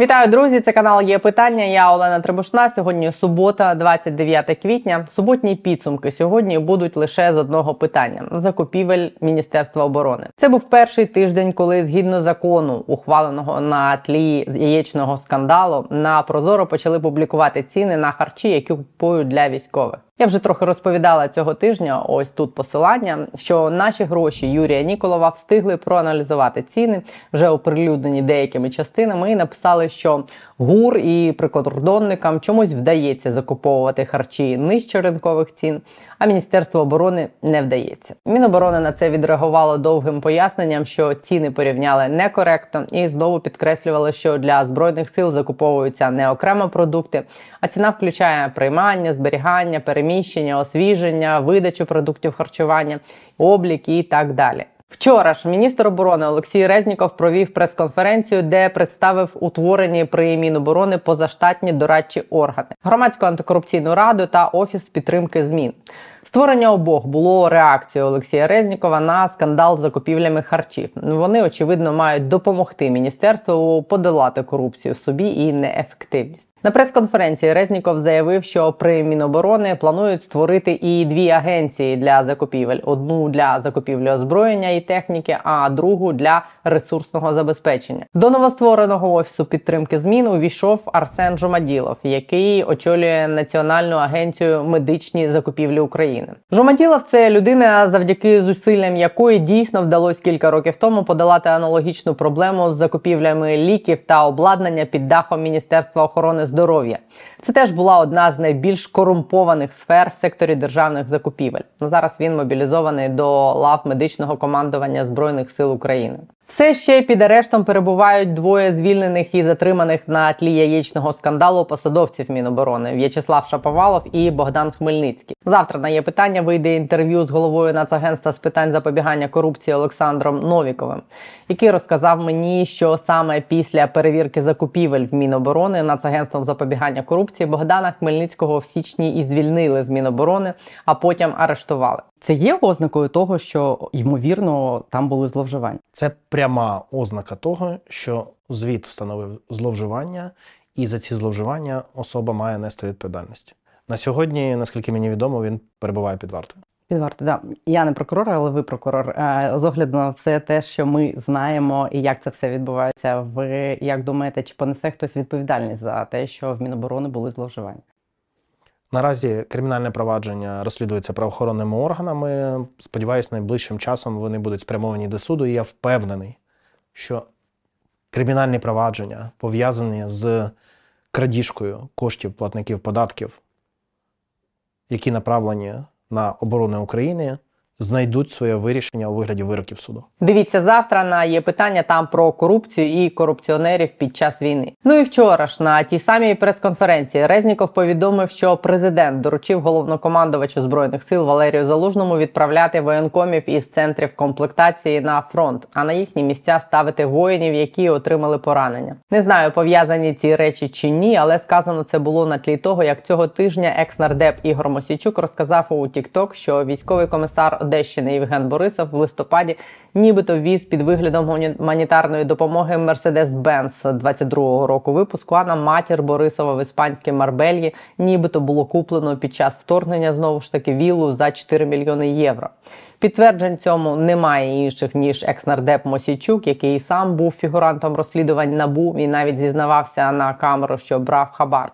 Вітаю, друзі! Це канал є питання. Я Олена Требушна. Сьогодні субота, 29 квітня. Суботні підсумки сьогодні будуть лише з одного питання: закупівель Міністерства оборони. Це був перший тиждень, коли згідно закону, ухваленого на тлі яєчного скандалу, на Прозоро почали публікувати ціни на харчі, які купують для військових. Я вже трохи розповідала цього тижня. Ось тут посилання, що наші гроші Юрія Ніколова встигли проаналізувати ціни, вже оприлюднені деякими частинами, і написали, що гур і прикордонникам чомусь вдається закуповувати харчі нижче ринкових цін, а Міністерство оборони не вдається. Міноборони на це відреагувало довгим поясненням, що ціни порівняли некоректно, і знову підкреслювали, що для збройних сил закуповуються не окремо продукти, а ціна включає приймання, зберігання, переміщення, освіження, видачу продуктів харчування, облік і так далі. Вчора ж міністр оборони Олексій Резніков провів прес-конференцію, де представив утворені при Міноборони позаштатні дорадчі органи, громадську антикорупційну раду та офіс підтримки змін. Створення обох було реакцією Олексія Резнікова на скандал з закупівлями харчів. Вони очевидно мають допомогти міністерству подолати корупцію в собі і неефективність. На прес-конференції Резніков заявив, що при Міноборони планують створити і дві агенції для закупівель: одну для закупівлі озброєння і техніки, а другу для ресурсного забезпечення. До новоствореного офісу підтримки змін увійшов Арсен Жумаділов, який очолює Національну агенцію медичні закупівлі України. Жумаділов це людина, завдяки зусиллям якої дійсно вдалося кілька років тому подолати аналогічну проблему з закупівлями ліків та обладнання під дахом Міністерства охорони здоров'я. Це теж була одна з найбільш корумпованих сфер в секторі державних закупівель. Ну, зараз він мобілізований до лав медичного командування Збройних сил України. Все ще під арештом перебувають двоє звільнених і затриманих на тлі яєчного скандалу посадовців Міноборони В'ячеслав Шаповалов і Богдан Хмельницький. Завтра на є питання вийде інтерв'ю з головою Нацагентства з питань запобігання корупції Олександром Новіковим, який розказав мені, що саме після перевірки закупівель в Міноборони Нацагентством запобігання корупції Богдана Хмельницького в січні і звільнили з Міноборони, а потім арештували. Це є ознакою того, що ймовірно там були зловживання. Це пряма ознака того, що звіт встановив зловживання, і за ці зловживання особа має нести відповідальність. На сьогодні, наскільки мені відомо, він перебуває під вартою. Під вартою, да. Я не прокурор, але ви прокурор. З огляду на все те, що ми знаємо, і як це все відбувається, ви як думаєте, чи понесе хтось відповідальність за те, що в Міноборони були зловживання? Наразі кримінальне провадження розслідується правоохоронними органами. Сподіваюсь, найближчим часом вони будуть спрямовані до суду. І я впевнений, що кримінальні провадження пов'язані з крадіжкою коштів платників податків, які направлені на оборону України знайдуть своє вирішення у вигляді вироків суду. Дивіться завтра на є питання там про корупцію і корупціонерів під час війни. Ну і вчора ж на тій самій прес-конференції Резніков повідомив, що президент доручив головнокомандувачу збройних сил Валерію Залужному відправляти воєнкомів із центрів комплектації на фронт, а на їхні місця ставити воїнів, які отримали поранення. Не знаю, пов'язані ці речі чи ні, але сказано це було на тлі того, як цього тижня екс-нардеп Ігор Мосійчук розказав у TikTok, що військовий комісар Одещини Євген Борисов в листопаді нібито ввіз під виглядом гуманітарної допомоги Mercedes-Benz 22-го року випуску. А на матір Борисова в іспанській Марбельї нібито було куплено під час вторгнення знову ж таки вілу за 4 мільйони євро. Підтверджень цьому немає інших ніж екснардеп Мосійчук, який сам був фігурантом розслідувань набу і навіть зізнавався на камеру, що брав хабар.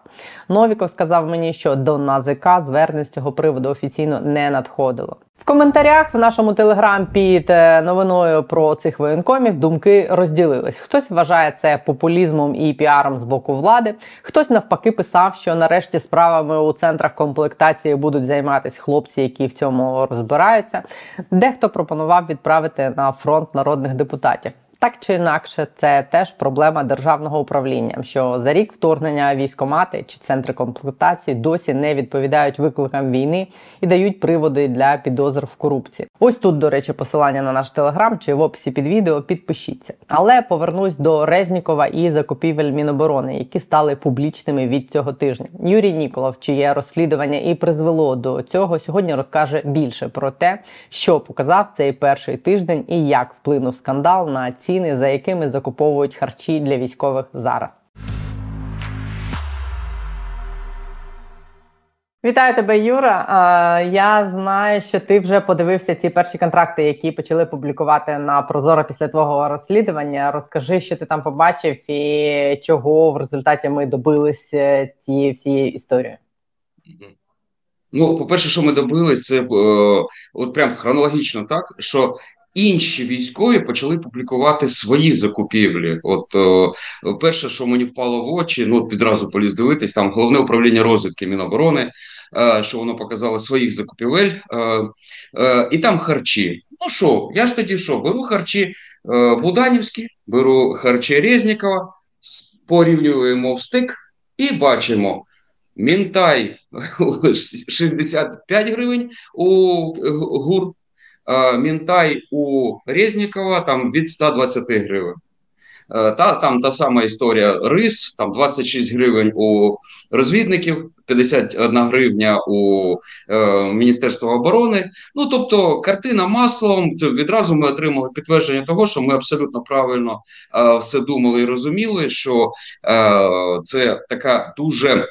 Новіков сказав мені, що до НАЗК звернень з цього приводу офіційно не надходило. В коментарях в нашому телеграм під е, новиною про цих воєнкомів думки розділились. Хтось вважає це популізмом і піаром з боку влади, хтось навпаки писав, що нарешті справами у центрах комплектації будуть займатися хлопці, які в цьому розбираються. Дехто пропонував відправити на фронт народних депутатів. Так чи інакше, це теж проблема державного управління, що за рік вторгнення військомати чи центри комплектації досі не відповідають викликам війни і дають приводи для підозр в корупції. Ось тут, до речі, посилання на наш телеграм чи в описі під відео підпишіться. Але повернусь до Резнікова і закупівель Міноборони, які стали публічними від цього тижня. Юрій Ніколов, чиє розслідування і призвело до цього, сьогодні розкаже більше про те, що показав цей перший тиждень і як вплинув скандал на ціни, за якими закуповують харчі для військових зараз. Вітаю тебе, Юра. Я знаю, що ти вже подивився ці перші контракти, які почали публікувати на Прозоро після твого розслідування. Розкажи, що ти там побачив, і чого в результаті ми добилися цієї всієї історії. Ну, по перше, що ми добилися, це от прям хронологічно так, що інші військові почали публікувати свої закупівлі. От е, перше, що мені впало в очі, ну відразу поліз дивитись, там головне управління розвідки Міноборони, е, що воно показало своїх закупівель, е, і там харчі. Ну що, я ж тоді що, беру харчі Буданівські, беру харчі Резнікова, порівнюємо в стик і бачимо. Мінтай 65 гривень у ГУР, Мінтай у Резнікова там від 120 гривень. Е, та там та сама історія рис, там 26 гривень у розвідників, 51 гривня у е, Міністерства оборони. Ну тобто, картина маслом відразу ми отримали підтвердження того, що ми абсолютно правильно е, все думали і розуміли, що е, це така дуже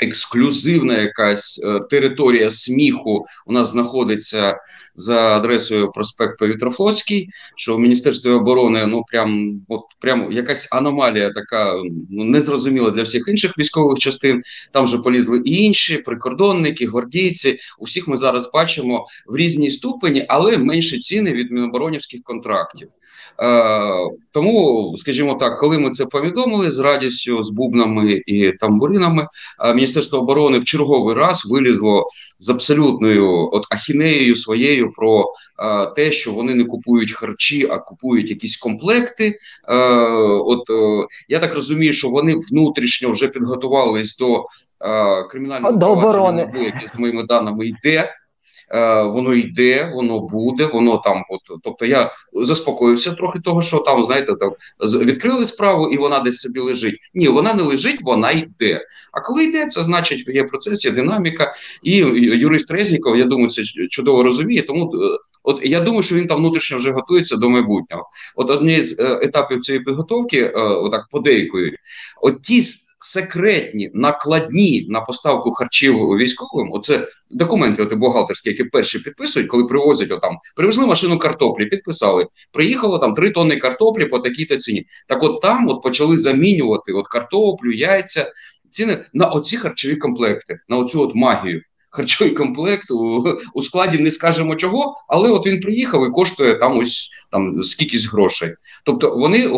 ексклюзивна якась е, територія сміху у нас знаходиться за адресою проспект Повітрофлотський, що в Міністерстві оборони ну прям от прям якась аномалія, така ну незрозуміла для всіх інших військових частин. Там вже полізли і інші прикордонники, гвардійці. Усіх ми зараз бачимо в різній ступені, але менші ціни від міноборонівських контрактів. Е, тому, скажімо так, коли ми це повідомили з радістю, з бубнами і тамбуринами, е, Міністерство оборони в черговий раз вилізло з абсолютною от ахінеєю своєю про е, те, що вони не купують харчі, а купують якісь комплекти. От я так розумію, що вони внутрішньо вже підготувались до кримінального до оборони, яке з моїми даними йде. Е, воно йде, воно буде, воно там. От, тобто я заспокоївся трохи того, що там, знаєте, там відкрили справу і вона десь собі лежить. Ні, вона не лежить, вона йде. А коли йде, це значить є процес, є динаміка. І юрист Резніков, я думаю, це чудово розуміє. Тому е, от я думаю, що він там внутрішньо вже готується до майбутнього. От однієї з е, етапів цієї підготовки, отак подейкою, от ті секретні накладні на поставку харчів військовим. Оце документи, от бухгалтерські, які перші підписують, коли привозять отам, привезли машину картоплі, підписали. Приїхало там три тонни картоплі по такій-то ціні. Так, от там от почали замінювати от картоплю, яйця. Ціни на оці харчові комплекти, на оцю от магію харчовий комплект у, у складі не скажемо чого, але от він приїхав і коштує там ось там скількись грошей. Тобто вони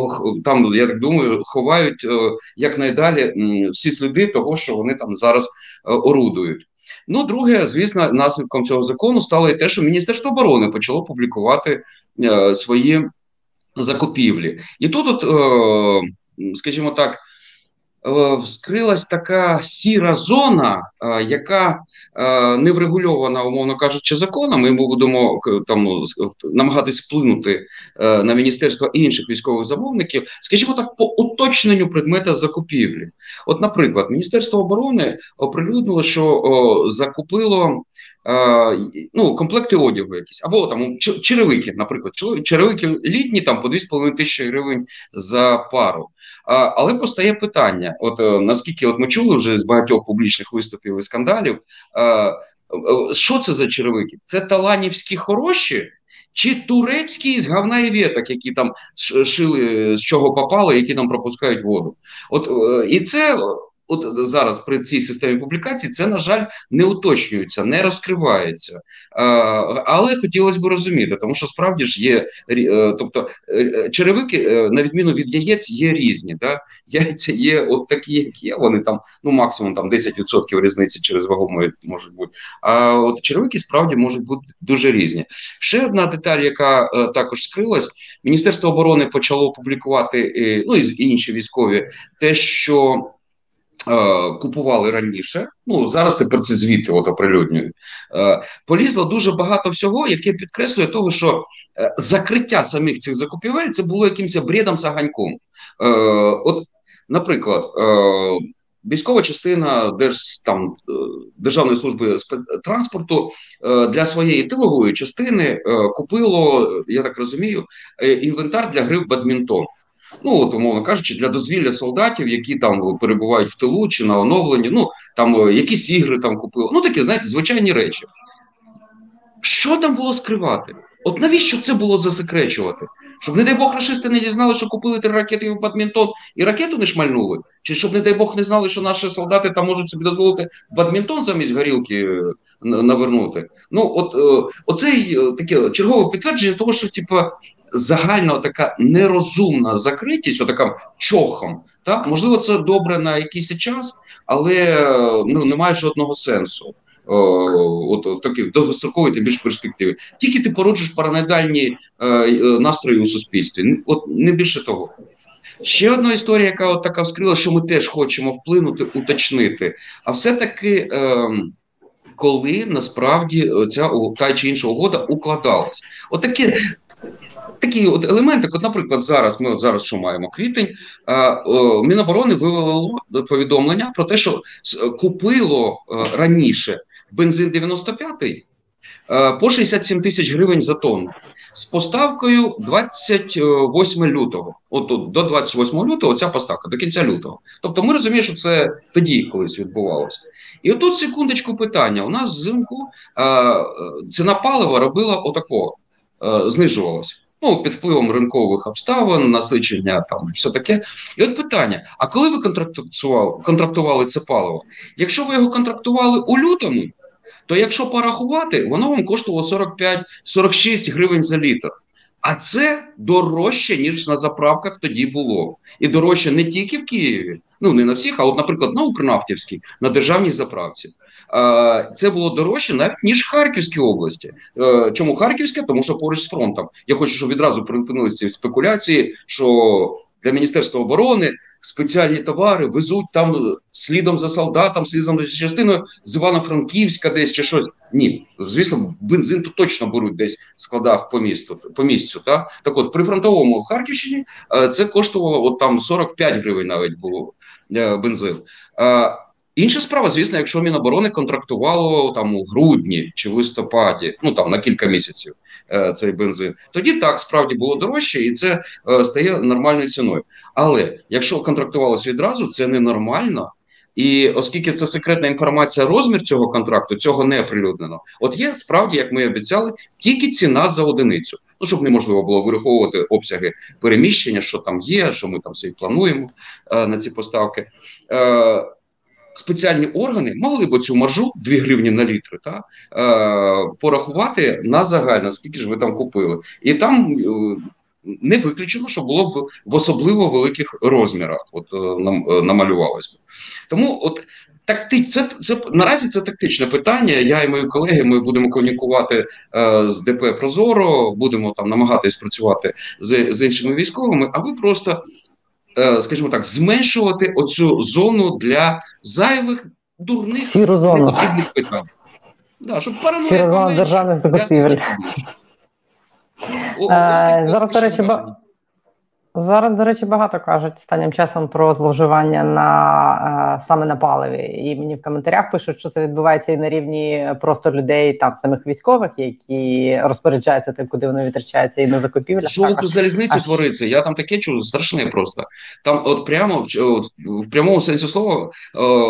там, я так думаю, ховають е, якнайдалі всі сліди того, що вони там зараз е, орудують. Ну, друге, звісно, наслідком цього закону стало і те, що Міністерство оборони почало публікувати е, свої закупівлі. І тут, от, е, скажімо так, вскрилась така сіра зона, е, яка е, не врегульована, умовно кажучи, законом. Ми будемо там намагатись вплинути на міністерство інших військових замовників, скажімо так, по уточненню предмета закупівлі. От, наприклад, Міністерство оборони оприлюднило, що закупило ну, комплекти одягу якісь, або там черевики, наприклад, черевики літні там по 2,5 тисячі гривень за пару. Але постає питання: от е, наскільки от ми чули вже з багатьох публічних виступів і скандалів, що це за черевики? Це таланівські хороші? Чи турецькі з говна і веток, які там шили з чого попало, які там пропускають воду? От е, і це от зараз при цій системі публікації це, на жаль, не уточнюється, не розкривається. Але хотілося б розуміти, тому що справді ж є е, тобто е, черевики, е, на відміну від яєць, є різні. Да? Яйця є от такі, як є. Вони там ну максимум там 10% різниці через вагу можуть бути. А от черевики справді можуть бути дуже різні. Ще одна деталь, яка також скрилась, Міністерство оборони почало публікувати, ну і інші військові, те, що купували раніше, ну зараз тепер це звіти от оприлюднюють. Е, полізло дуже багато всього, яке підкреслює того, що е, закриття самих цих закупівель це було якимось бредом саганьком. От, наприклад, військова частина держ, там, Державної служби транспорту для своєї тилової частини купило, я так розумію, інвентар для гри в бадмінтон. Ну от умовно кажучи, для дозвілля солдатів, які там перебувають в тилу чи на оновленні, ну там якісь ігри там купили. Ну такі, знаєте, звичайні речі. Що там було скривати? От навіщо це було засекречувати? Щоб, не дай Бог, рашисти не дізнали, що купили три ракети в бадмінтон і ракету не шмальнули? Чи щоб, не дай Бог, не знали, що наші солдати там можуть собі дозволити бадмінтон замість горілки е, навернути? Ну, от е, оце таке чергове підтвердження того, що типу, загальна така нерозумна закритість, отака чохом, так можливо, це добре на якийсь час, але ну немає жодного сенсу. От, от таких довгострокової тим більш перспективи. Тільки ти породжуєш параноїдальні е, е, настрої у суспільстві. От не більше того. Ще одна історія, яка от така вскрила, що ми теж хочемо вплинути, уточнити. А все-таки, е, коли насправді ця та чи інша угода укладалась, отакі. Такі от елементи, от, наприклад, зараз ми от зараз що маємо квітень, Міноборони вивело повідомлення про те, що купило а, раніше бензин 95-й е, по 67 тисяч гривень за тонну з поставкою 28 лютого. От до 28 лютого ця поставка до кінця лютого. Тобто, ми розуміємо, що це тоді колись відбувалося. І отут секундочку питання: у нас взимку е, ціна палива робила отако, а, е, знижувалася. Ну, під впливом ринкових обставин, насичення там все таке. І от питання: а коли ви контрактували контрактували це паливо? Якщо ви його контрактували у лютому, то якщо порахувати, воно вам коштувало 45-46 гривень за літр. А це дорожче, ніж на заправках тоді було. І дорожче не тільки в Києві, ну не на всіх, а от, наприклад, на Укрнафтівській, на державній заправці. Це було дорожче навіть ніж в Харківській області. Е, чому Харківська? Тому що поруч з фронтом. Я хочу, щоб відразу припинилися ці спекуляції, що для міністерства оборони спеціальні товари везуть там слідом за солдатом, слідом за частиною з Івано-Франківська, десь чи щось. Ні, звісно, бензин тут точно беруть десь в складах по місту по місцю. Та так, от при фронтовому Харківщині е, це коштувало от там 45 гривень, навіть було е, бензин. Інша справа, звісно, якщо Міноборони контрактувало там у грудні чи в листопаді, ну там на кілька місяців е, цей бензин, тоді так справді було дорожче, і це е, стає нормальною ціною. Але якщо контрактувалось відразу, це ненормально. І оскільки це секретна інформація, розмір цього контракту цього не оприлюднено. От є справді, як ми обіцяли, тільки ціна за одиницю. Ну щоб неможливо було вираховувати обсяги переміщення, що там є, що ми там все і плануємо е, на ці поставки. Е, спеціальні органи могли б цю маржу 2 гривні на літр та, е, порахувати на загально, скільки ж ви там купили. І там е, не виключено, що було б в особливо великих розмірах. От е, нам е, намалювалось. Тому от такти, це, це наразі це тактичне питання. Я і мої колеги ми будемо комунікувати е, з ДП Прозоро, будемо там намагатись працювати з, з іншими військовими, а ви просто. Е, скажімо так, зменшувати оцю зону для зайвих дурних непотрібних питань. Да, щоб параноїка державних закупівель. Зараз, до речі, Зараз, до речі, багато кажуть останнім часом про зловживання на е, саме на паливі. І мені в коментарях пишуть, що це відбувається і на рівні просто людей, там самих військових, які розпоряджаються тим, куди вони витрачаються, і на закупівлях. Що у залізниці а... твориться? Я там таке чую страшне просто. Там, от прямо от, в прямому сенсі слова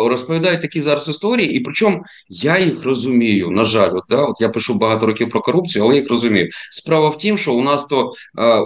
розповідають такі зараз історії, і причому я їх розумію. На жаль, от, да, от я пишу багато років про корупцію, але я їх розумію. Справа в тім, що у нас то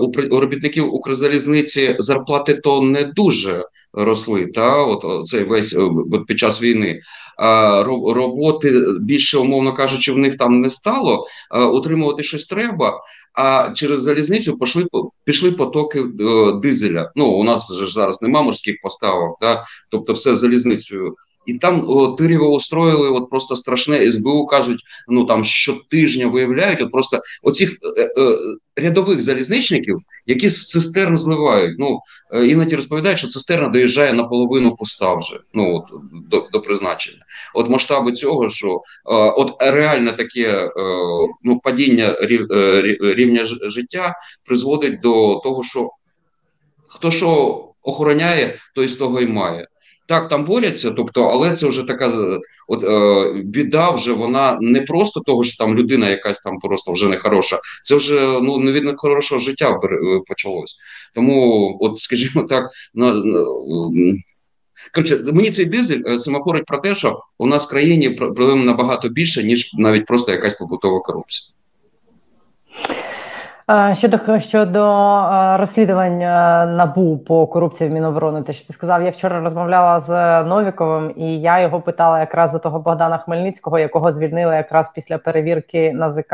у, у робітників Укрзалізниці залізниці зарплати то не дуже росли. Та от цей весь е, от під час війни. А роботи більше, умовно кажучи, в них там не стало. Утримувати щось треба. А через залізницю пішли пішли потоки е, дизеля. Ну у нас ж зараз нема морських поставок, да? тобто все залізницею і там о, Тирєво устроїли от просто страшне СБУ кажуть, ну там щотижня виявляють от просто оцих е, е, рядових залізничників, які з цистерн зливають. Ну е, іноді розповідають, що цистерна доїжджає наполовину пуста вже ну от до до призначення. От масштаби цього, що е, от реальне таке е, ну падіння рів, е, рівня життя призводить до того, що хто що охороняє, той з того і має. Так, там борються, тобто, але це вже така от е, біда. Вже вона не просто того, що там людина якась там просто вже не хороша. Це вже ну не від хорошого життя почалось. Тому, от скажімо так, на, на Коротше, мені цей дизель е, семафорить про те, що у нас в країні проблем набагато більше, ніж навіть просто якась побутова корупція. Щодо щодо розслідування набу по корупції в Міноборони, те, що ти сказав, я вчора розмовляла з Новіковим, і я його питала якраз за того Богдана Хмельницького, якого звільнили якраз після перевірки НАЗК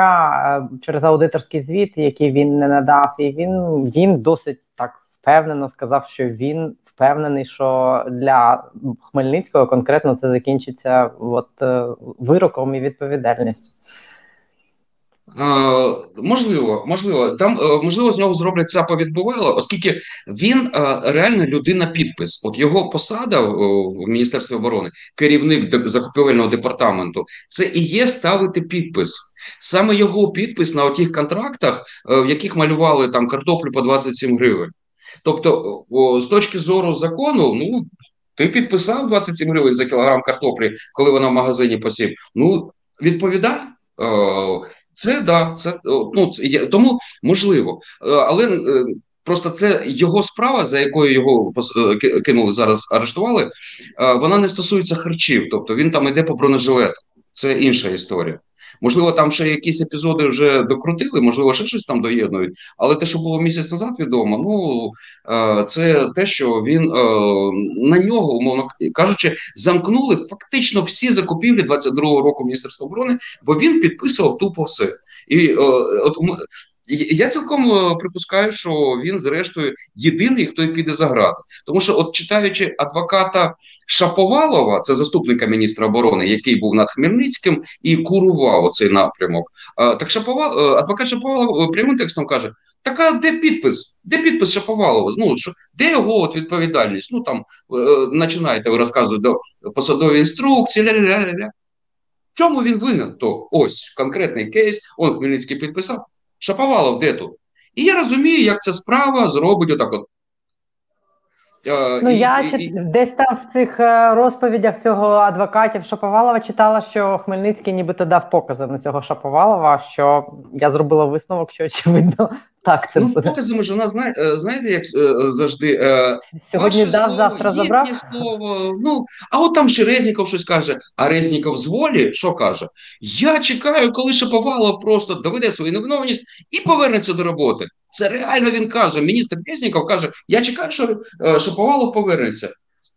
через аудиторський звіт, який він не надав, і він він досить так впевнено сказав, що він впевнений, що для Хмельницького конкретно це закінчиться от е, вироком і відповідальністю. Uh, можливо, можливо, там uh, можливо з нього зроблять ЦАПа відбувало, оскільки він uh, реально людина підпис. От його посада в Міністерстві оборони, керівник закупівельного департаменту, це і є ставити підпис. Саме його підпис на тих контрактах, в яких малювали там картоплю по 27 гривень. Тобто, з точки зору закону, ну ти підписав 27 гривень за кілограм картоплі, коли вона в магазині посів. Ну відповідай. Це да, це ну це тому можливо, е, але е, просто це його справа, за якою його е, кинули зараз, арештували. Вона не стосується харчів, тобто він там йде по бронежилетах. Це інша історія. Можливо, там ще якісь епізоди вже докрутили, можливо, ще щось там доєднують. Але те, що було місяць назад, відомо, ну е, це те, що він е, на нього, умовно кажучи, замкнули фактично всі закупівлі 22-го року Міністерства оборони, бо він підписував тупо все. І е, от я цілком е, припускаю, що він, зрештою, єдиний, хто піде за грати. Тому що, от читаючи адвоката Шаповалова, це заступника міністра оборони, який був над Хмельницьким і курував оцей напрямок. Так Шаповал, е, адвокат Шаповалов е, прямим текстом каже: так а де підпис? Де підпис Шаповалова? Ну що де його от відповідальність? Ну там починаєте ви розказувати до посадові інструкції. ля-ля-ля-ля. В чому він винен? То ось конкретний кейс, он Хмельницький підписав. Шаповалов де тут? І я розумію, як ця справа зробить отак. от. Ну, і, я і, чит... і... десь там в цих е, розповідях цього адвокатів Шаповалова читала, що Хмельницький нібито дав покази на цього Шаповалова, що я зробила висновок, що очевидно так, це ну, буде. показами ж вона знає, е, знаєте, як е, завжди е, сьогодні дав слово, завтра забрав. слово. Ну а от там ще Резніков щось каже. А Резніков з волі що каже? Я чекаю, коли Шаповалов просто доведе свою невиновність і повернеться до роботи. Це реально він каже. Міністр Резніков каже: Я чекаю, що Шаповалов повернеться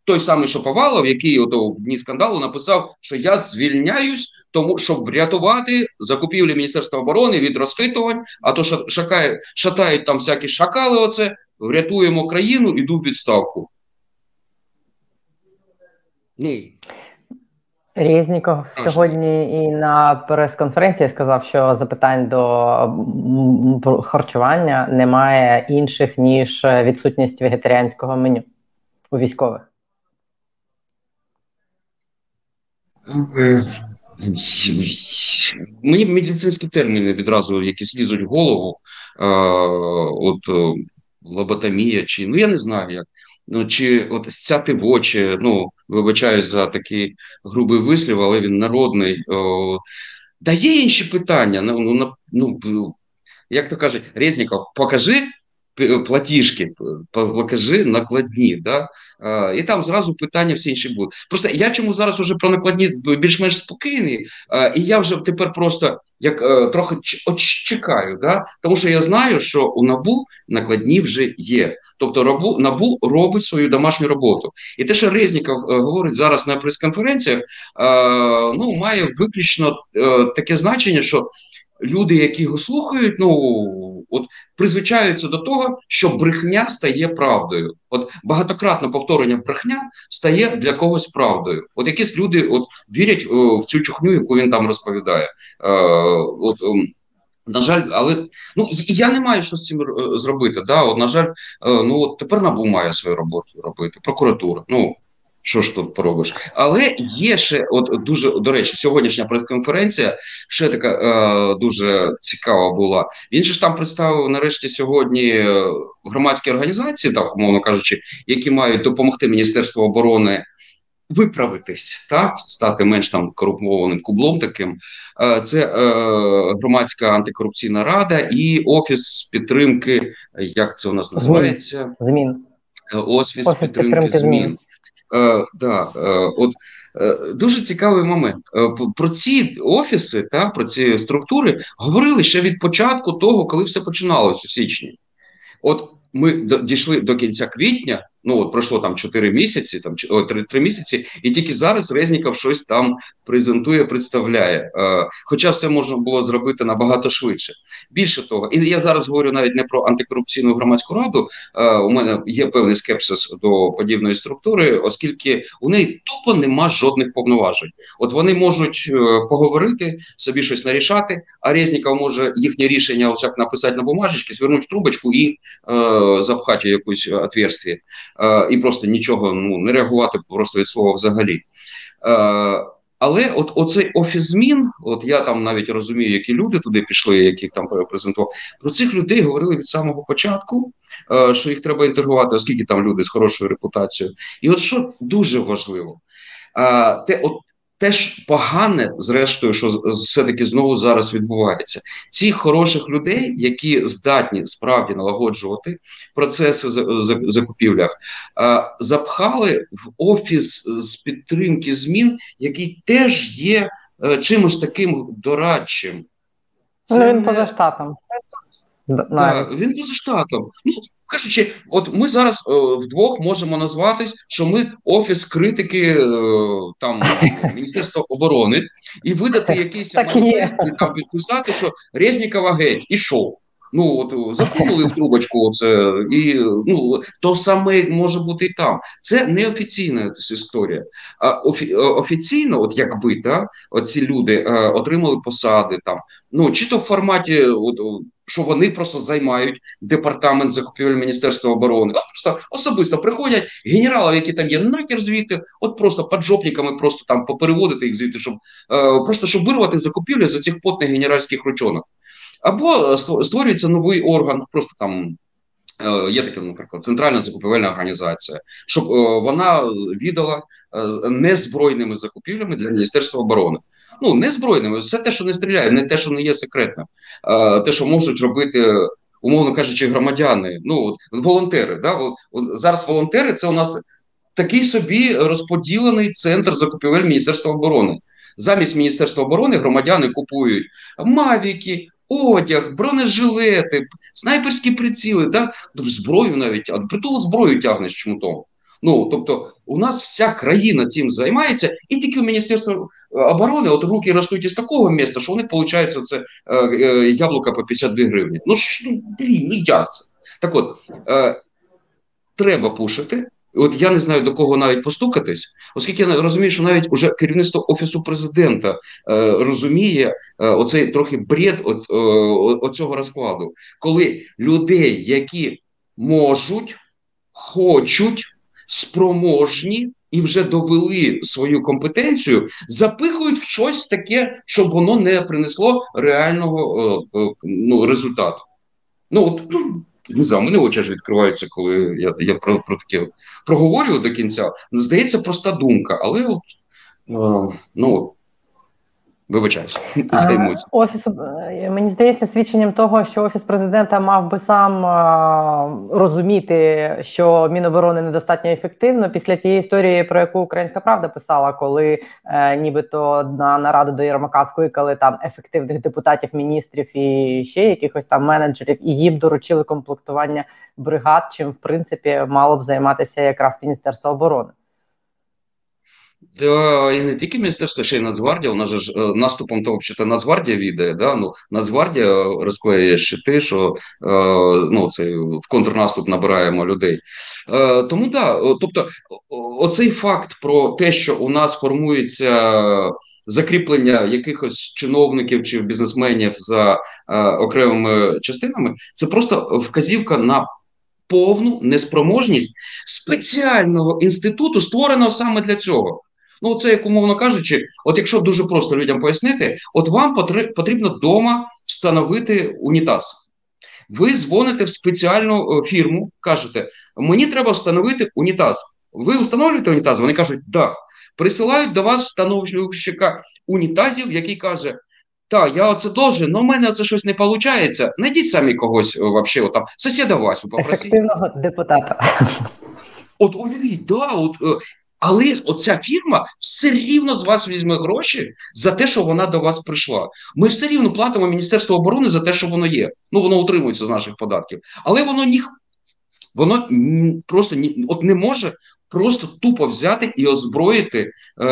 той самий Шоповалов, який ото в дні скандалу написав, що я звільняюсь, тому щоб врятувати закупівлі Міністерства оборони від розхитувань, а то шакає, шатають там всякі шакали. Оце врятуємо країну, іду в відставку. Ну. Резніков сьогодні і на прес-конференції сказав, що запитань до харчування немає інших ніж відсутність вегетаріанського меню у військових. Мені медицинські терміни відразу якісь лізуть в голову. От е, лоботомія, чи ну я не знаю як. Ну, Чи от стяти в очі, ну, вибачаюсь за такий грубий вислів, але він народний. О, да є інші питання. Ну, ну, ну Як то кажуть, Резніков, покажи платіжки, покажи накладні. Да? І там зразу питання всі інші будуть. Просто я чому зараз уже про накладні більш-менш спокійний, і я вже тепер просто як е, трохи чекаю, да? тому що я знаю, що у набу накладні вже є. Тобто робу набу робить свою домашню роботу. І те, що Резніков е, говорить зараз на прес-конференціях, ну має виключно е, таке значення, що люди, які його слухають, ну от призвичаються до того, що брехня стає правдою. От багатократне повторення брехня стає для когось правдою. От якісь люди от вірять о, в цю чухню, яку він там розповідає. Е, от, о, ем, на жаль, але ну я не маю що з цим е, зробити. Да? От, На жаль, е, ну от тепер НАБУ має свою роботу робити, прокуратура. Ну що ж тут поробиш? Але є ще, от дуже до речі, сьогоднішня прес-конференція ще така е, дуже цікава була. Він же ж там представив нарешті сьогодні е, громадські організації, так умовно кажучи, які мають допомогти Міністерству оборони виправитись, так стати менш там корумпованим кублом. Таким це е, громадська антикорупційна рада і офіс підтримки. Як це у нас називається? Змін. Офіс, офіс підтримки, підтримки змін. змін. Е, да, е, от е, Дуже цікавий момент про ці офіси та про ці структури говорили ще від початку того, коли все починалось у січні. От ми дійшли до кінця квітня. Ну от пройшло там 4 місяці, там о, 3, 3 місяці, і тільки зараз Резніков щось там презентує, представляє. Е, Хоча все можна було зробити набагато швидше. Більше того, і я зараз говорю навіть не про антикорупційну громадську раду. Е, у мене є певний скепсис до подібної структури, оскільки у неї тупо нема жодних повноважень. От вони можуть е, поговорити, собі щось нарішати, а Резніков може їхнє рішення ось як написати на бумажечки, звернути трубочку і е, запхати якусь отверстие. Е, і просто нічого ну не реагувати просто від слова взагалі. Е, але от оцей офіс змін, от я там навіть розумію, які люди туди пішли, яких там презентував. Про цих людей говорили від самого початку, е, що їх треба інтегрувати, оскільки там люди з хорошою репутацією. І от що дуже важливо, те, от Теж погане, зрештою, що все-таки знову зараз відбувається. Цих хороших людей, які здатні справді налагоджувати процеси закупівлях, запхали в офіс з підтримки змін, який теж є е, чимось таким дорадчим. Ну, Це він не... поза штатом. Так, Він поза штатом. Кажучи, от ми зараз е, вдвох можемо назватись, що ми офіс критики е, там Міністерства оборони і видати якийсь маніфест і там підписати, що Резнікова геть і шоу. Ну от засунули в трубочку, оце і ну то саме може бути і там. Це неофіційна історія. А офі, е, офіційно, от якби та оці люди е, отримали посади там. Ну чи то в форматі, от що вони просто займають департамент закупівель Міністерства оборони, а просто особисто приходять генерали, які там є, нахер звідти, от просто поджопниками просто там попереводити їх звідти, щоб е, просто щоб вирвати закупівлі за цих потних генеральських ручонок. Або е, створюється новий орган, просто там. Е, є таке, наприклад, центральна закупівельна організація, щоб е, вона віддала незбройними закупівлями для Міністерства оборони. Ну не збройними, все те, що не стріляє, не те, що не є секретним, а те, що можуть робити, умовно кажучи, громадяни. Ну от волонтери. Да? От, от Зараз волонтери це у нас такий собі розподілений центр закупівель Міністерства оборони. Замість Міністерства оборони громадяни купують мавіки, одяг, бронежилети, снайперські приціли, да? Тобто зброю навіть, притул зброю тягнеш чмутом. Ну тобто, у нас вся країна цим займається, і тільки у Міністерства оборони от руки ростуть із такого міста, що вони получають це е, е, яблука по 52 гривні. Ну ж ну, блін, ну як це? Так от е, треба пушити. От я не знаю до кого навіть постукатись, оскільки я розумію, що навіть уже керівництво офісу президента е, розуміє е, оцей трохи бред от, е, оцього розкладу, коли людей, які можуть, хочуть спроможні і вже довели свою компетенцію, запихують в щось таке, щоб воно не принесло реального е, е, ну, результату. Ну от ну, не знаю, мене очі ж відкриваються, коли я я про про таке проговорюю до кінця. Здається, проста думка, але от, ну ну Вибачаюсь, займусь. Офіс е, мені здається свідченням того, що офіс президента мав би сам а, розуміти, що міноборони недостатньо ефективно після тієї історії, про яку Українська Правда писала, коли е, нібито на нараду до Єрмака скликали там ефективних депутатів, міністрів і ще якихось там менеджерів, і їм доручили комплектування бригад, чим в принципі мало б займатися якраз міністерство оборони. Да, і не тільки міністерство, ще й Нацгвардія. Же ж е, наступом то взагалі Нацгвардія відає. Да? Ну, Нацгвардія розклеює щити, що е, ну, це в контрнаступ набираємо людей. Е, Тому да, тобто, оцей факт про те, що у нас формується. Закріплення якихось чиновників чи бізнесменів за е, окремими частинами це просто вказівка на повну неспроможність спеціального інституту, створеного саме для цього. Ну, це як умовно кажучи, от якщо дуже просто людям пояснити, от вам потрібно вдома встановити унітаз. Ви дзвоните в спеціальну е, фірму, кажете, мені треба встановити унітаз. Ви встановлюєте унітаз? Вони кажуть, да. присилають до вас встановщика унітазів, який каже: так, я оце дуже, але в мене це щось не виходить. Найдіть самі когось вообще, там, сусіда Васю попросіть. Ефективного депутата. От уявіть, да, от, е, але оця фірма все рівно з вас візьме гроші за те, що вона до вас прийшла. Ми все рівно платимо Міністерство оборони за те, що воно є. Ну воно утримується з наших податків, але воно ні, воно просто ні, от не може просто тупо взяти і озброїти е,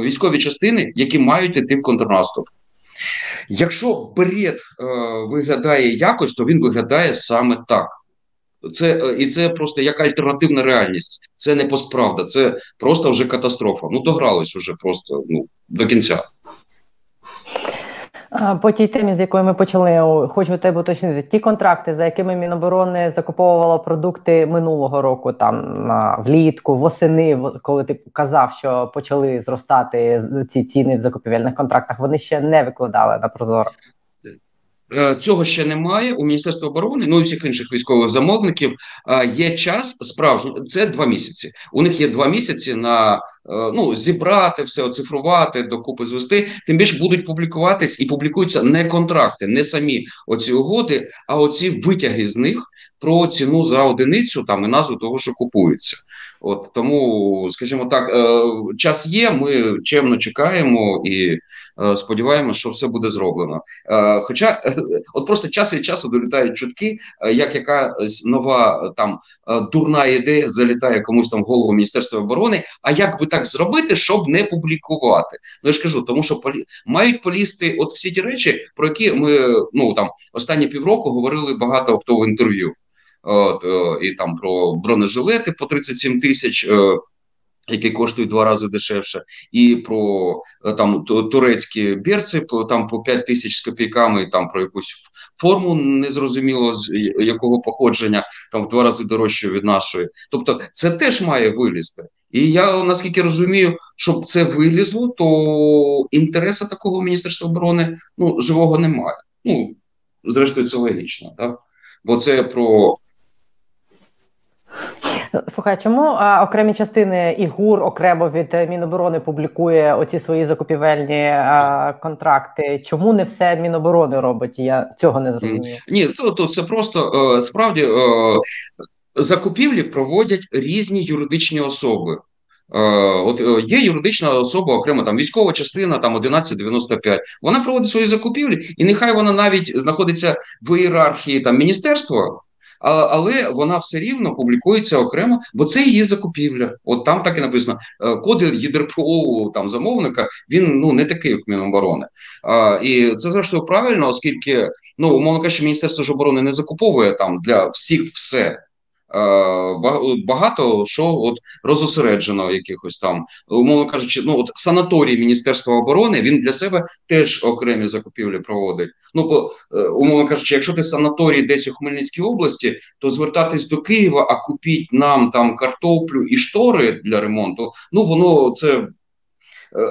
військові частини, які мають іти в контрнаступ. Якщо берет е, виглядає якось, то він виглядає саме так. Це е, і це просто як альтернативна реальність. Це не постправда, це просто вже катастрофа. Ну догрались уже просто ну до кінця. По тій темі, з якої ми почали, хочу тебе уточнити ті контракти, за якими Міноборони закуповувало продукти минулого року, там на влітку, восени, коли ти казав, що почали зростати ці ціни в закупівельних контрактах. Вони ще не викладали на прозоро. Е, цього ще немає у Міністерства оборони, ну і всіх інших військових замовників. Є час справжній, це два місяці. У них є два місяці на е, ну зібрати все, оцифрувати, докупи звести. Тим більше будуть публікуватись і публікуються не контракти, не самі оці угоди, а оці витяги з них про ціну за одиницю там і назву того, що купується. От тому, скажімо так, е, час є. Ми чемно чекаємо і е, сподіваємося, що все буде зроблено. Е, хоча от просто час від часу долітають чутки, як якась нова там дурна ідея залітає комусь там в голову Міністерства оборони. А як би так зробити, щоб не публікувати? Ну я ж кажу, тому що полі мають полізти от всі ті речі, про які ми ну там останні півроку говорили багато хто в інтерв'ю. Е, і там про бронежилети по 37 тисяч. Е, які коштують два рази дешевше, і про е, там турецькі берці там по 5 тисяч з копійками, там про якусь форму незрозуміло з якого походження, там в два рази дорожче від нашої. Тобто, це теж має вилізти. І я наскільки розумію, щоб це вилізло, то інтересу такого міністерства оборони ну живого немає. Ну зрештою, це логічно, так? бо це про. Слухай, чому а, окремі частини і ГУР окремо від Міноборони публікує оці свої закупівельні а, контракти? Чому не все Міноборони робить? Я цього не зрозумів. Ні, це то це просто е, справді е, закупівлі проводять різні юридичні особи. Е, от є юридична особа, окремо там військова частина, там 1195. Вона проводить свої закупівлі, і нехай вона навіть знаходиться в ієрархії там міністерства але вона все рівно публікується окремо, бо це її закупівля. От там так і написано: е, коди ЄДРПО там замовника він ну не такий, як Міноборони. А, І це зрештою правильно, оскільки ну умовно кажучи, міністерство ж оборони не закуповує там для всіх все. Е, багато що от розосереджено якихось там, умовно кажучи, ну от санаторій Міністерства оборони він для себе теж окремі закупівлі проводить. Ну бо е, умовно кажучи, якщо ти санаторій десь у Хмельницькій області, то звертатись до Києва, а купіть нам там картоплю і штори для ремонту. Ну воно це е,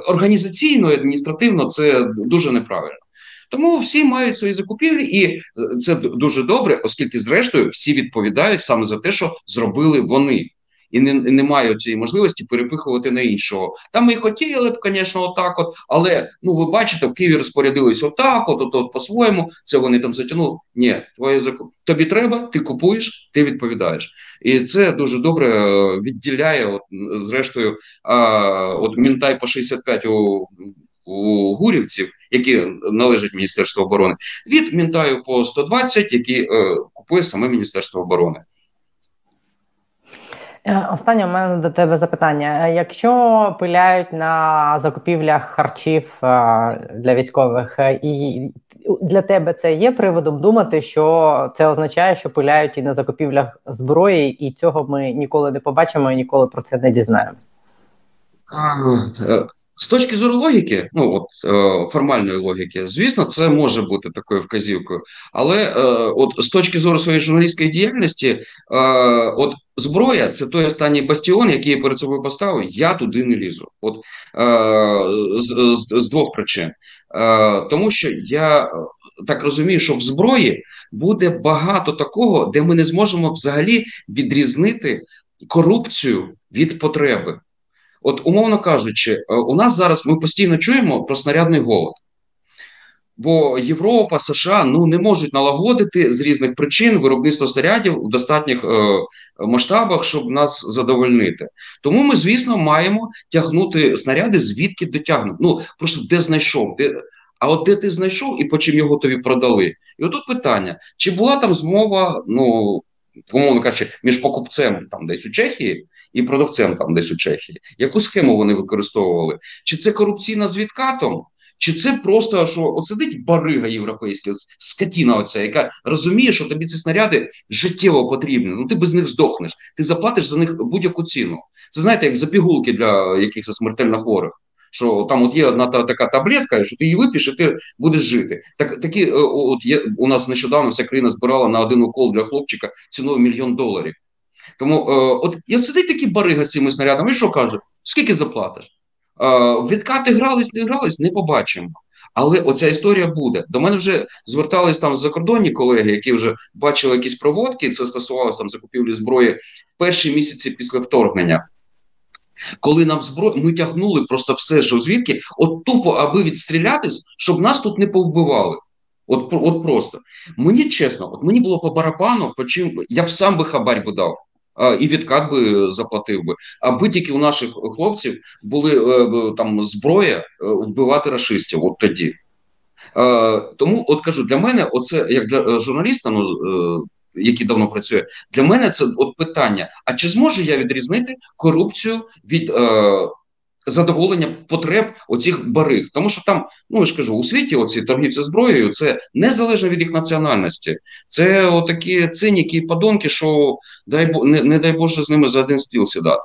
організаційно і адміністративно це дуже неправильно. Тому всі мають свої закупівлі, і е, це дуже добре, оскільки, зрештою, всі відповідають саме за те, що зробили вони. І не не мають цієї можливості перепихувати на іншого. Там ми хотіли б, звісно, отак, от, але ну ви бачите, в Києві розпорядились отак, от, от, от по-своєму. Це вони там затягнули. Ні, твоє закуп. Тобі треба, ти купуєш, ти відповідаєш. І це дуже добре е, відділяє, от, зрештою, а, от Мінтай по 65 у у гурівців, які належать Міністерству оборони, від Мінтаю по 120, які е, купує саме Міністерство оборони. Е, останнє у мене до тебе запитання: якщо пиляють на закупівлях харчів е, для військових, е, і для тебе це є приводом думати, що це означає, що пиляють і на закупівлях зброї, і цього ми ніколи не побачимо і ніколи про це не дізнаємося? З точки зору логіки, ну от е, формальної логіки, звісно, це може бути такою вказівкою. Але е, от з точки зору своєї журналістської діяльності, е, от зброя це той останній бастіон, який я перед собою поставив. Я туди не лізу. От е, з, з, з двох причин. Е, Тому що я так розумію, що в зброї буде багато такого, де ми не зможемо взагалі відрізнити корупцію від потреби. От умовно кажучи, у нас зараз ми постійно чуємо про снарядний голод. Бо Європа, США ну не можуть налагодити з різних причин виробництво снарядів у достатніх е, масштабах, щоб нас задовольнити. Тому ми, звісно, маємо тягнути снаряди, звідки дотягнути. Ну просто де знайшов, де. А от де ти знайшов і по чим його тобі продали? І отут питання: чи була там змова, ну умовно кажучи, між покупцем там десь у Чехії і продавцем там десь у Чехії? Яку схему вони використовували? Чи це корупційна з відкатом? Чи це просто що от барига європейська, от, скотіна оця, яка розуміє, що тобі ці снаряди життєво потрібні? Ну ти без них здохнеш, ти заплатиш за них будь-яку ціну. Це знаєте, як за пігулки для якихось смертельно хворих. Що там от є одна та така таблетка, що ти її вип'єш, і ти будеш жити. Так такі, е, от є у нас нещодавно вся країна збирала на один укол для хлопчика ціною мільйон доларів. Тому е, от я сидить такі барига з цими снарядами, і що каже? Скільки заплатиш? Відкати грались, не грались, не побачимо. Але оця історія буде. До мене вже звертались там закордонні колеги, які вже бачили якісь проводки. Це стосувалося там закупівлі зброї в перші місяці після вторгнення. Коли нам зброю ми тягнули просто все, що звідки, от тупо, аби відстрілятись, щоб нас тут не повбивали. От от просто мені чесно, от мені було по барабану, по чим я б сам би хабарь би дав і відкат би заплатив би. Аби тільки у наших хлопців були е, там зброя е, вбивати расистів. От тоді. Е, тому, от кажу, для мене, оце як для журналіста, ну який давно працює, для мене це от питання: а чи зможу я відрізнити корупцію від задоволення потреб оцих бариг. Тому що там, ну я ж кажу, у світі оці торгівці зброєю це незалежно від їх національності. Це отакі циніки і подонки, що дай не, не дай Боже з ними за один стіл сідати.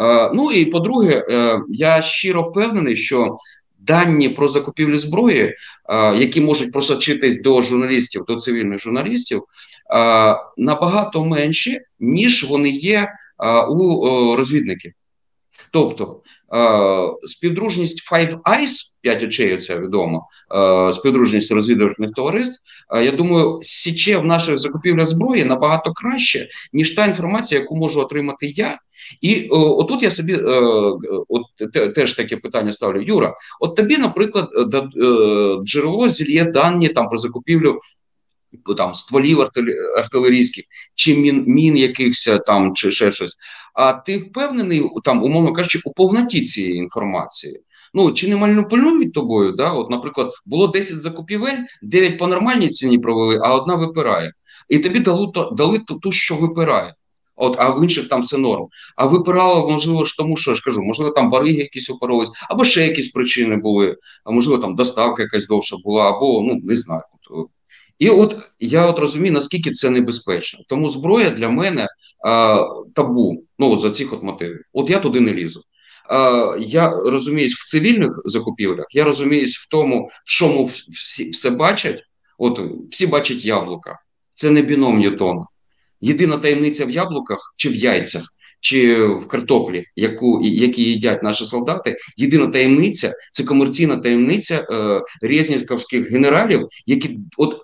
Е, ну і по-друге, е, я щиро впевнений, що дані про закупівлю зброї, е, які можуть просочитись до журналістів, до цивільних журналістів, е, набагато менші, ніж вони є е, у розвідників. Тобто е, співдружність Five Eyes, п'ять очей, це відомо, е, співдружність розвідувальних товариств. Е, я думаю, січе в наших закупівлях зброї набагато краще, ніж та інформація, яку можу отримати я. І отут я собі е, от теж таке питання ставлю. Юра, от тобі, наприклад, е, джерело зільє дані там про закупівлю там стволів артилерійських, чи мін мін якихось там, чи ще щось. А ти впевнений, там, умовно кажучи, у повноті цієї інформації? Ну чи не маніпулюють тобою? Да? От, наприклад, було 10 закупівель, 9 по нормальній ціні провели, а одна випирає. І тобі дали дали ту, що випирає. От, а в інших там все норм. А випирало, можливо, ж тому, що я ж кажу, можливо, там бариги якісь упоролись, або ще якісь причини були, а можливо, там доставка якась довша була, або ну не знаю. І от я от розумію, наскільки це небезпечно. Тому зброя для мене а, табу. Ну от за цих от мотивів. От я туди не лізу. А, Я розуміюсь в цивільних закупівлях, я розуміюсь в тому, в чому всі все бачать. От всі бачать яблука. Це не біном Ньютона. Єдина таємниця в яблуках чи в яйцях. Чи в картоплі, яку які їдять наші солдати, єдина таємниця це комерційна таємниця е, резніківських генералів, які от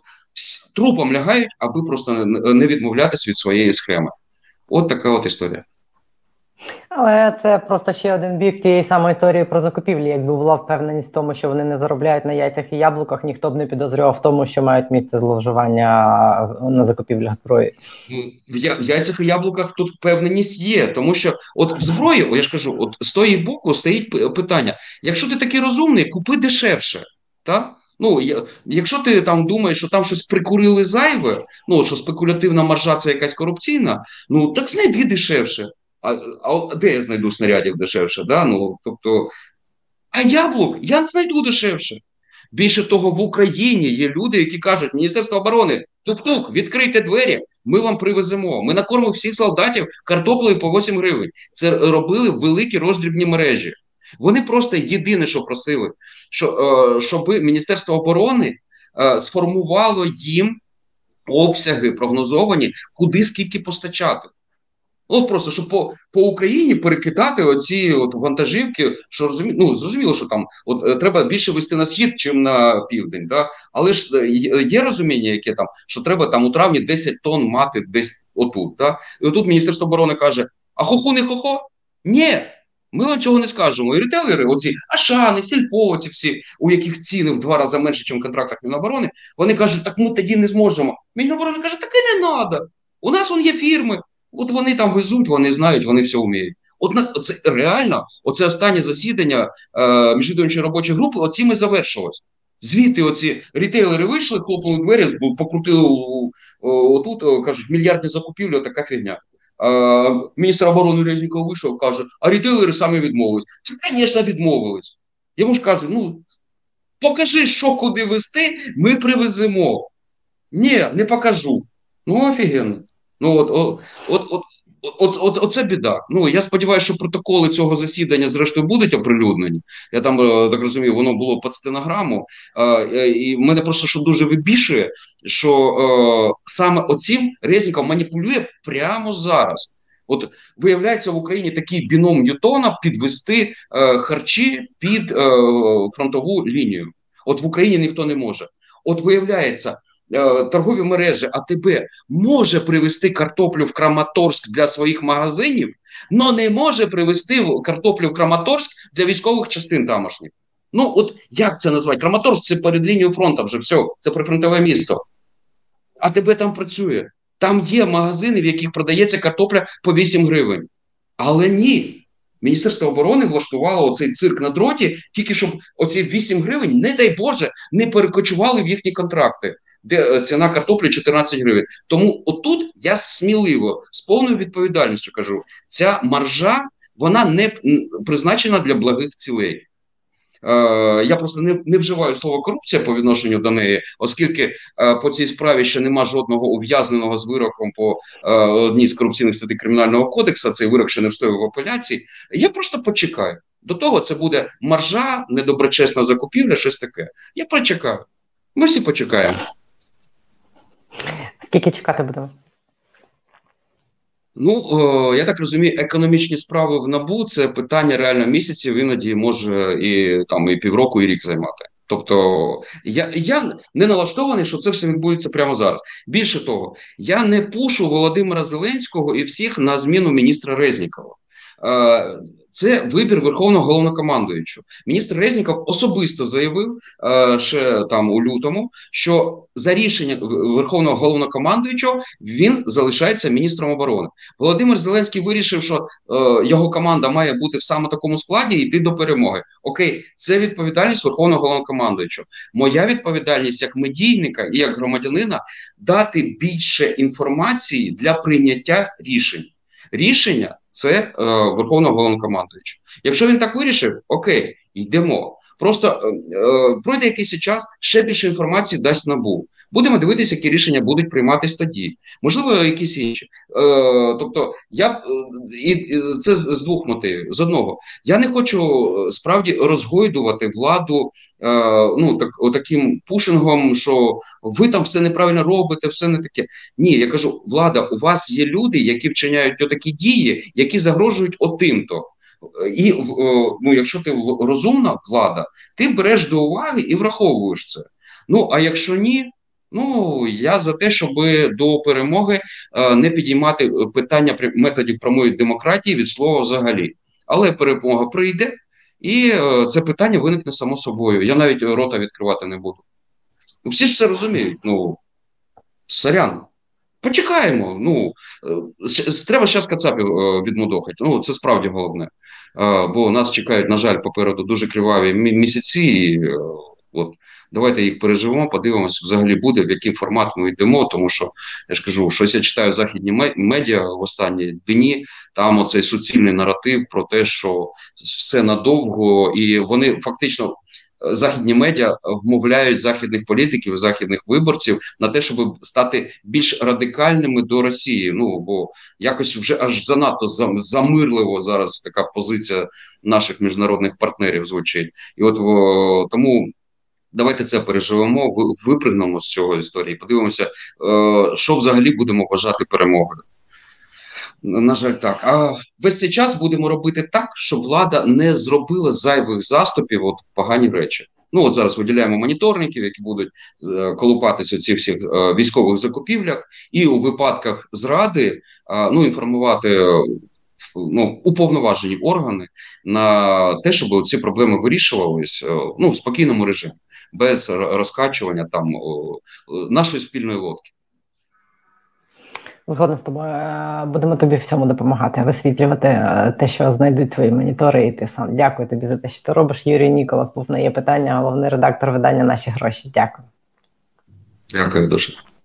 трупом лягають, аби просто не відмовлятися від своєї схеми. От така от історія. Але це просто ще один бік тієї самої історії про закупівлі. Якби була впевненість в тому, що вони не заробляють на яйцях і яблуках, ніхто б не підозрював в тому, що мають місце зловживання на закупівлях зброї. В яйцях і яблуках тут впевненість є, тому що от в зброї, я ж кажу, от з тої боку стоїть питання: якщо ти такий розумний, купи дешевше. так? Ну, якщо ти там думаєш, що там щось прикурили зайве, ну що спекулятивна маржа це якась корупційна, ну так знайди дешевше. А а де я знайду снарядів дешевше? Да? Ну, тобто, А яблук я знайду дешевше. Більше того, в Україні є люди, які кажуть, Міністерство оборони, тук-тук, відкрийте двері, ми вам привеземо. Ми накормимо всіх солдатів картоплею по 8 гривень. Це робили великі роздрібні мережі. Вони просто єдине, що просили, що, е, щоб Міністерство оборони е, сформувало їм обсяги прогнозовані, куди скільки постачати. От просто щоб по по Україні перекидати оці от вантажівки, що розумі... ну, зрозуміло, що там от е, треба більше вести на схід, чим на південь. Да? Але ж є розуміння, яке там, що треба там у травні 10 тонн мати десь отут. Да? І отут Міністерство оборони каже: а хоху не хохо? Ні, Ми вам цього не скажемо. І ретейлери, оці Ашани, Сільпо, ці всі, у яких ціни в два рази менше, ніж в контрактах Міноборони, вони кажуть, так ми тоді не зможемо. Міноборони каже, так і не треба. У нас вон є фірми, от вони там везуть, вони знають, вони все вміють. От це реально, оце останнє засідання е, міжвідомчої робочої групи, оцім і завершилось. Звідти оці рітейлери вийшли, хлопнули двері, покрутили отут, кажуть, мільярдні закупівлі, така фігня. Міністр оборони Резніков вийшов, каже, а рітейлери самі відмовились. Звісно, відмовились. Йому ж кажу, ну покажи, що куди вести, ми привеземо. Ні, не покажу. Ну, офігенно. Ну, от, от, от, от, От, от, Оце біда. Ну я сподіваюся, що протоколи цього засідання, зрештою, будуть оприлюднені. Я там е, так розумію, воно було під стенограму. Е, і мене просто що дуже вибішує, що е, саме оцім Резніков маніпулює прямо зараз. От виявляється в Україні такий біном Ньютона підвести е, харчі під е, фронтову лінію. От в Україні ніхто не може. От виявляється, Е, торгові мережі АТБ може привезти картоплю в Краматорськ для своїх магазинів, але не може привезти картоплю в Краматорськ для військових частин тамошніх. Ну, от як це назвати? Краматорськ це перед лінією фронту вже все, це прифронтове місто. АТБ там працює. Там є магазини, в яких продається картопля по 8 гривень. Але ні. Міністерство оборони влаштувало оцей цирк на дроті, тільки щоб оці 8 гривень, не дай Боже, не перекочували в їхні контракти де е, ціна картоплі 14 гривень. Тому отут я сміливо з повною відповідальністю кажу: ця маржа вона не призначена для благих цілей. Е, я просто не не вживаю слово корупція по відношенню до неї, оскільки е, по цій справі ще нема жодного ув'язненого з вироком по е, одній з корупційних статей кримінального кодексу. Цей вирок ще не встояв в апеляції. Я просто почекаю. До того це буде маржа, недоброчесна закупівля, щось таке. Я почекаю. Ми всі почекаємо. Скільки чекати будемо? Ну, о, я так розумію, економічні справи в набу це питання реально місяців, іноді може і там і півроку, і рік займати. Тобто я я не налаштований, що це все відбудеться прямо зараз. Більше того, я не пушу Володимира Зеленського і всіх на зміну міністра Резнікова. Це вибір верховного головнокомандуючого. Міністр Резніков особисто заявив е, ще там у лютому, що за рішення верховного головнокомандуючого він залишається міністром оборони. Володимир Зеленський вирішив, що е, його команда має бути в саме такому складі і йти до перемоги. Окей, це відповідальність верховного головнокомандуючого. Моя відповідальність як медійника і як громадянина дати більше інформації для прийняття рішень. Рішення це е, Верховного Головнокомандуюча. Якщо він так вирішив, окей, йдемо. Просто е, е, пройде якийсь час, ще більше інформації дасть набу. Будемо дивитися, які рішення будуть прийматися тоді. Можливо, якісь інші. Е, Тобто, я е, і це з двох мотивів. З одного, я не хочу е, справді розгойдувати владу е, ну так таким пушингом, що ви там все неправильно робите, все не таке. Ні, я кажу, влада, у вас є люди, які вчиняють такі дії, які загрожують отим-то. І ну, якщо ти розумна влада, ти береш до уваги і враховуєш це. Ну а якщо ні, ну я за те, щоб до перемоги е, не підіймати питання методів прямої демократії від слова взагалі. Але перемога прийде, і е, це питання виникне само собою. Я навіть рота відкривати не буду. Ну, всі ж це розуміють. Ну сорян. Почекаємо. Ну е, треба зараз кацапів відмудохати. Ну це справді головне бо нас чекають, на жаль, попереду дуже криваві місяці. е, от Давайте їх переживемо, подивимося, взагалі буде, в який формат ми йдемо. Тому що я ж кажу, щось я читаю західні медіа в останні дні. Там оцей суцільний наратив про те, що все надовго, і вони фактично західні медіа вмовляють західних політиків, західних виборців на те, щоб стати більш радикальними до Росії. Ну бо якось вже аж занадто замирливо зараз така позиція наших міжнародних партнерів звучить, і от о, тому. Давайте це переживемо, випригнемо з цього історії. Подивимося, е, що взагалі будемо вважати перемогою. На жаль, так. А весь цей час будемо робити так, щоб влада не зробила зайвих заступів от в погані речі. Ну от зараз виділяємо моніторників, які будуть е, колупатися у цих всіх е, військових закупівлях, і у випадках зради ну інформувати ну уповноважені органи на те, щоб ці проблеми вирішувались ну в спокійному режимі, без розкачування там нашої спільної лодки. Згодна з тобою е, будемо тобі в цьому допомагати, висвітлювати е, те, що знайдуть твої монітори, і ти сам. Дякую тобі за те, що ти робиш. Юрій Ніколов був на є питання, головний редактор видання Наші гроші. Дякую. Дякую дуже.